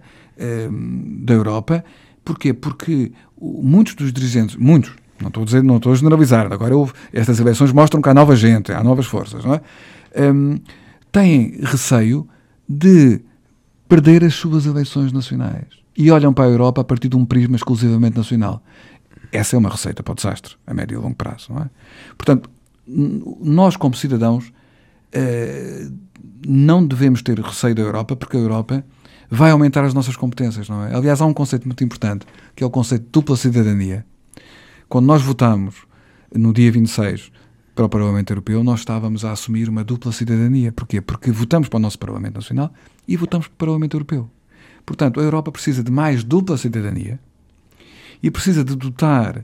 uh, da Europa. Porquê? Porque muitos dos dirigentes, muitos, não estou a dizer, não estou a generalizar, agora houve, estas eleições mostram que há nova gente, há novas forças, não é? Um, têm receio de perder as suas eleições nacionais e olham para a Europa a partir de um prisma exclusivamente nacional. Essa é uma receita para o desastre, a médio e longo prazo, não é? Portanto, nós como cidadãos eh, não devemos ter receio da Europa, porque a Europa vai aumentar as nossas competências, não é? Aliás, há um conceito muito importante, que é o conceito de dupla cidadania. Quando nós votamos no dia 26 para o Parlamento Europeu, nós estávamos a assumir uma dupla cidadania. Porquê? Porque votamos para o nosso Parlamento Nacional e votamos para o Parlamento Europeu. Portanto, a Europa precisa de mais dupla cidadania e precisa de dotar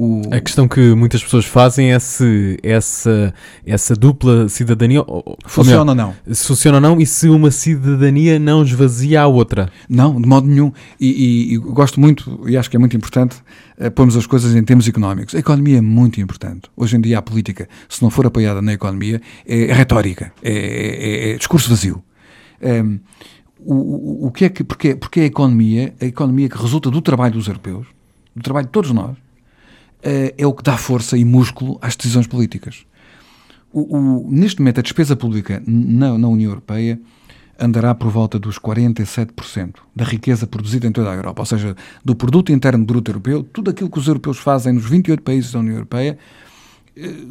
o... A questão que muitas pessoas fazem é se essa, essa dupla cidadania. Funciona ou não? Se funciona ou não e se uma cidadania não esvazia a outra. Não, de modo nenhum. E, e, e gosto muito, e acho que é muito importante, uh, pormos as coisas em termos económicos. A economia é muito importante. Hoje em dia a política, se não for apoiada na economia, é, é retórica, é, é, é, discurso vazio. Um, ehm, o, o, que é que, porque, porque a economia, a economia que resulta do trabalho dos europeus, do trabalho de todos nós, eh, é o que dá força e músculo às decisões políticas. O, o, neste momento, a despesa pública na, na, União Europeia andará por volta dos 47% da riqueza produzida em toda a Europa, ou seja, do produto interno bruto europeu, tudo aquilo que os europeus fazem nos 28 países da União Europeia,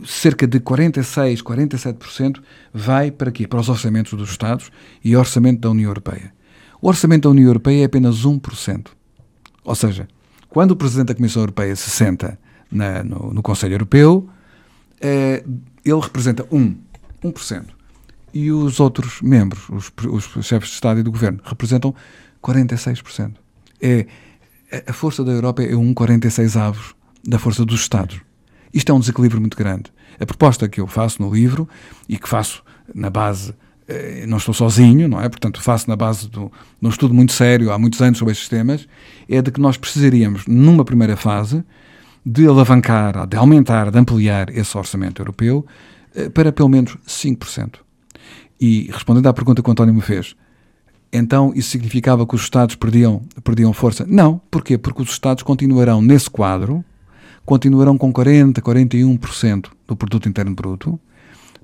cerca de 46, 47% vai para quê? Para os orçamentos dos Estados e orçamento da União Europeia. O orçamento da União Europeia é apenas 1%. Ou seja, quando o Presidente da Comissão Europeia se senta na, no, no, Conselho Europeu, eh, ele representa 1%, 1%. E os outros membros, os, os chefes de Estado e do Governo, representam 46%. É, a força da Europa é um 46 avos da força dos Estados. Isto é um desequilíbrio muito grande. A proposta que eu faço no livro e que faço na base eh, não estou sozinho, não é? Portanto, faço na base de um estudo muito sério há muitos anos sobre estes temas, é de que nós precisaríamos, numa primeira fase, de alavancar, de aumentar, de ampliar esse orçamento europeu eh, para pelo menos 5%. E respondendo à pergunta que o António me fez, então isso significava que os Estados perdiam, perdiam força? Não. Porquê? Porque os Estados continuarão nesse quadro, continuarão com 40, 41% do produto interno bruto,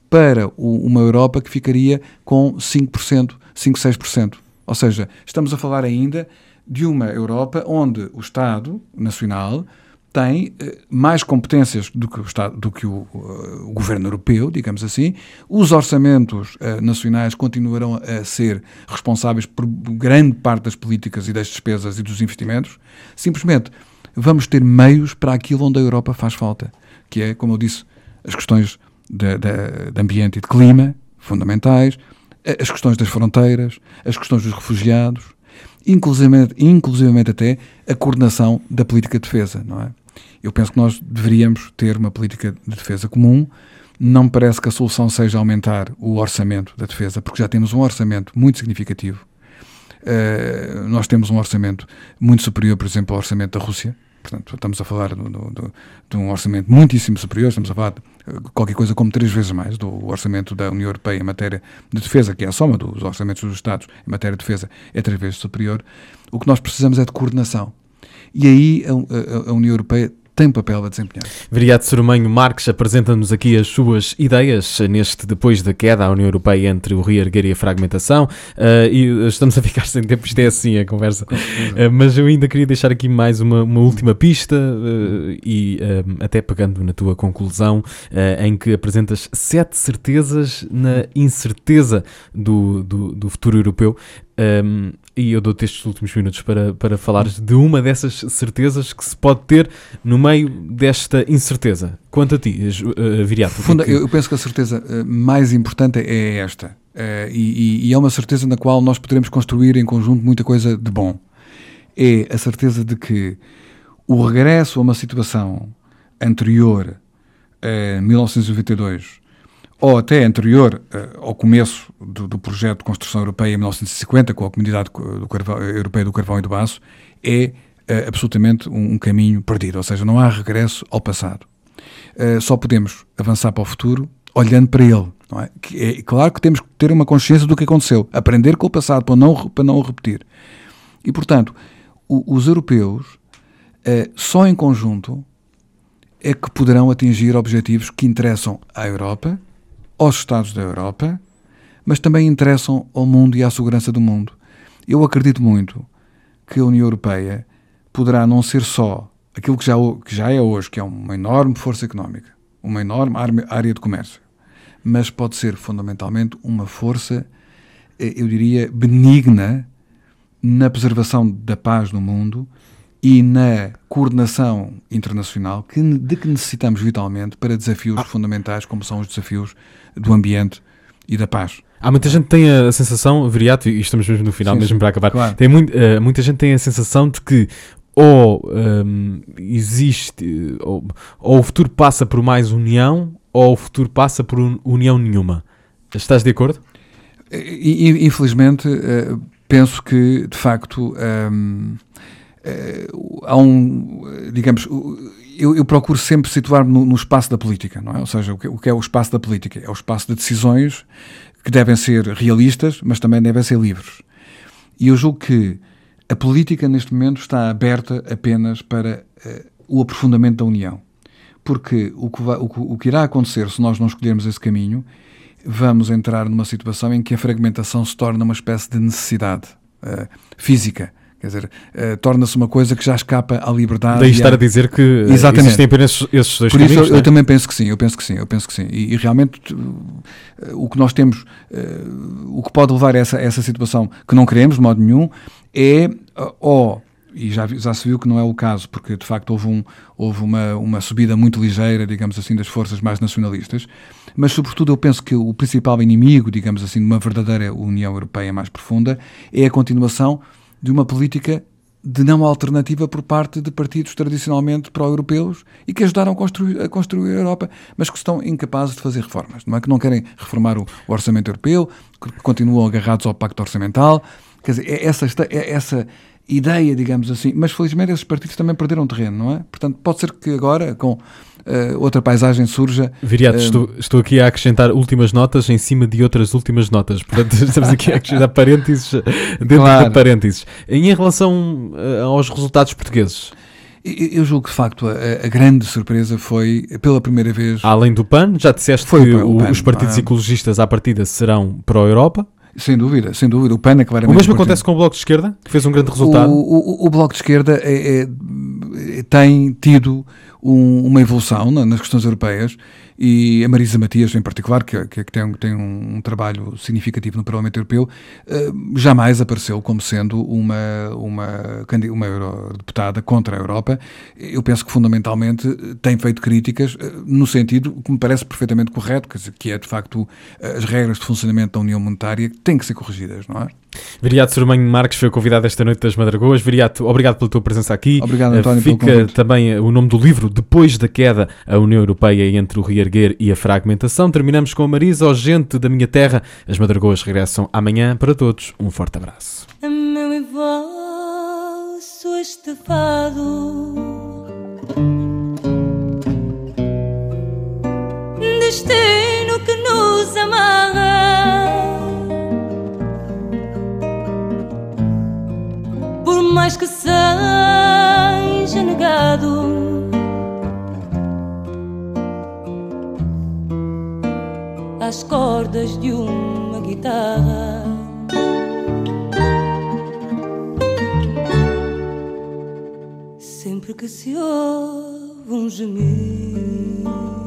para uma Europa que ficaria com 5%, 5, 6%. Ou seja, estamos a falar ainda de uma Europa onde o Estado Nacional tem eh, mais competências do que o, Estado, do que o, uh, o governo europeu, digamos assim. Os orçamentos uh, nacionais continuarão a ser responsáveis por grande parte das políticas e das despesas e dos investimentos. Simplesmente vamos ter meios para aquilo onde a Europa faz falta, que é, como eu disse, as questões de, de, de ambiente e de clima, fundamentais, as questões das fronteiras, as questões dos refugiados, inclusivamente, inclusivamente até a coordenação da política de defesa, não é? Eu penso que nós deveríamos ter uma política de defesa comum. Não me parece que a solução seja aumentar o orçamento da defesa, porque já temos um orçamento muito significativo. Uh, nós temos um orçamento muito superior, por exemplo, ao orçamento da Rússia, Portanto, estamos a falar do, do, de um orçamento muitíssimo superior, estamos a falar de eh, qualquer coisa como três vezes mais do orçamento da União Europeia em matéria de defesa, que é a soma dos orçamentos dos Estados em matéria de defesa, é três vezes superior. O que nós precisamos é de coordenação. E aí a, a, a União Europeia tem papel a desempenhar. Viriato Sorumanho Marques apresenta-nos aqui as suas ideias neste depois da queda à União Europeia entre o reerguer e a fragmentação. Uh, e estamos a ficar sem tempo, isto é assim a conversa. Uh, mas eu ainda queria deixar aqui mais uma, uma última pista uh, e até pegando na tua conclusão, em que apresentas sete certezas na incerteza do, do, do futuro europeu. Um, e eu dou-te estes últimos minutos para, para falares de uma dessas certezas que se pode ter no meio desta incerteza. Quanto a ti, uh, Viriato? Funda, que... Eu penso que a certeza uh, mais importante é esta. Uh, e, e, é uma certeza na qual nós poderemos construir em conjunto muita coisa de bom. É a certeza de que o regresso a uma situação anterior a 1992 ou até anterior uh, ao começo do, do, projeto de construção europeia em 1950, com a Comunidade do Carvão, Europeia do Carvão e do Baço, é uh, absolutamente um, um, caminho perdido, ou seja, não há regresso ao passado. Só podemos avançar para o futuro olhando para ele. É? é? Claro que temos que ter uma consciência do que aconteceu, aprender com o passado para não, para não o repetir. E, portanto, o, os europeus, só em conjunto, é que poderão atingir objetivos que interessam à Europa aos Estados da Europa, mas também interessam ao mundo e à segurança do mundo. Eu acredito muito que a União Europeia poderá não ser só aquilo que já, que já é hoje, que é uma enorme força económica, uma enorme área de comércio, mas pode ser fundamentalmente uma força, eh, eu diria, benigna na preservação da paz no mundo e na coordenação internacional que, de que necessitamos vitalmente para desafios ah. fundamentais como são os desafios do ambiente e da paz. Há muita gente que tem a sensação, Viriato, e estamos mesmo no final, sim, mesmo para acabar, claro. tem muito, uh, muita gente tem a sensação de que ou um, existe, ou, ou, o futuro passa por mais união, ou o futuro passa por união nenhuma. Estás de acordo? Infelizmente, uh, penso que, de facto, um, uh, eh, há um, digamos, eu, eu, procuro sempre situar-me no, no, espaço da política, não é? Ou seja, o que, o que, é o espaço da política? É o espaço de decisões que devem ser realistas, mas também devem ser livres. E eu julgo que a política, neste momento, está aberta apenas para uh, o aprofundamento da União. Porque o que, vai, o, o que irá acontecer se nós não escolhermos esse caminho, vamos entrar numa situação em que a fragmentação se torna uma espécie de necessidade uh, física Quer dizer, uh, torna-se uma coisa que já escapa à liberdade. Daí estar a, a dizer que Exatamente. existem apenas esses dois Por caminhos. isso eu, eu, é? também penso que sim, eu penso que sim, eu penso que sim. E, e realmente uh, o que nós temos, uh, o que pode levar a essa, essa situação que não queremos de modo nenhum é ou e já, já se viu que não é o caso, porque de facto houve, um, houve uma, uma subida muito ligeira, digamos assim, das forças mais nacionalistas, mas sobretudo eu penso que o principal inimigo, digamos assim, de uma verdadeira União Europeia mais profunda é a continuação de uma política de não alternativa por parte de partidos tradicionalmente pró-europeus e que ajudaram a construir, a construir a Europa, mas que estão incapazes de fazer reformas. Não é que não querem reformar o, o orçamento europeu, que continuam agarrados ao pacto orçamental. Quer dizer, é essa, é essa ideia, digamos assim. Mas felizmente esses partidos também perderam terreno, não é? Portanto, pode ser que agora, com uh, outra paisagem surja. Viriato, uh, estou, estou aqui a acrescentar últimas notas em cima de outras últimas notas. Portanto, estamos aqui a acrescentar parênteses dentro claro. de parênteses. Em relação uh, aos resultados portugueses. Eu julgo que, de facto, a, a, grande surpresa foi, pela primeira vez... Além do PAN, já disseste foi que o, PAN, os partidos ecologistas à partida serão pró-Europa? Sem dúvida, sem dúvida. O PAN é claramente... O mesmo acontece com o Bloco de Esquerda, que fez um grande resultado? O, o, o Bloco de Esquerda é, é, tem tido um, uma evolução nas questões europeias e a Marisa Matias, em particular, que, que, que tem, tem um, um, trabalho significativo no Parlamento Europeu, uh, jamais apareceu como sendo uma, uma, uma eurodeputada contra a Europa. Eu penso que, fundamentalmente, tem feito críticas uh, no sentido que me parece perfeitamente correto, que é, de facto, as regras de funcionamento da União Monetária têm que ser corrigidas, não é? Viriato Surmanho Marques foi o convidado esta noite das Madragoas. Viriato, obrigado pela tua presença aqui. Obrigado, António, Fica também eh, o nome do livro, Depois da Queda, a União Europeia entre o reerguer e a fragmentação. Terminamos com a Marisa, oh, gente da minha terra. As Madragoas regressam amanhã. Para todos, um forte abraço. A meu vosso estevado Destino que nos amarra mais que seja negado, as cordas de uma guitarra. Sempre que se ouve um gemido.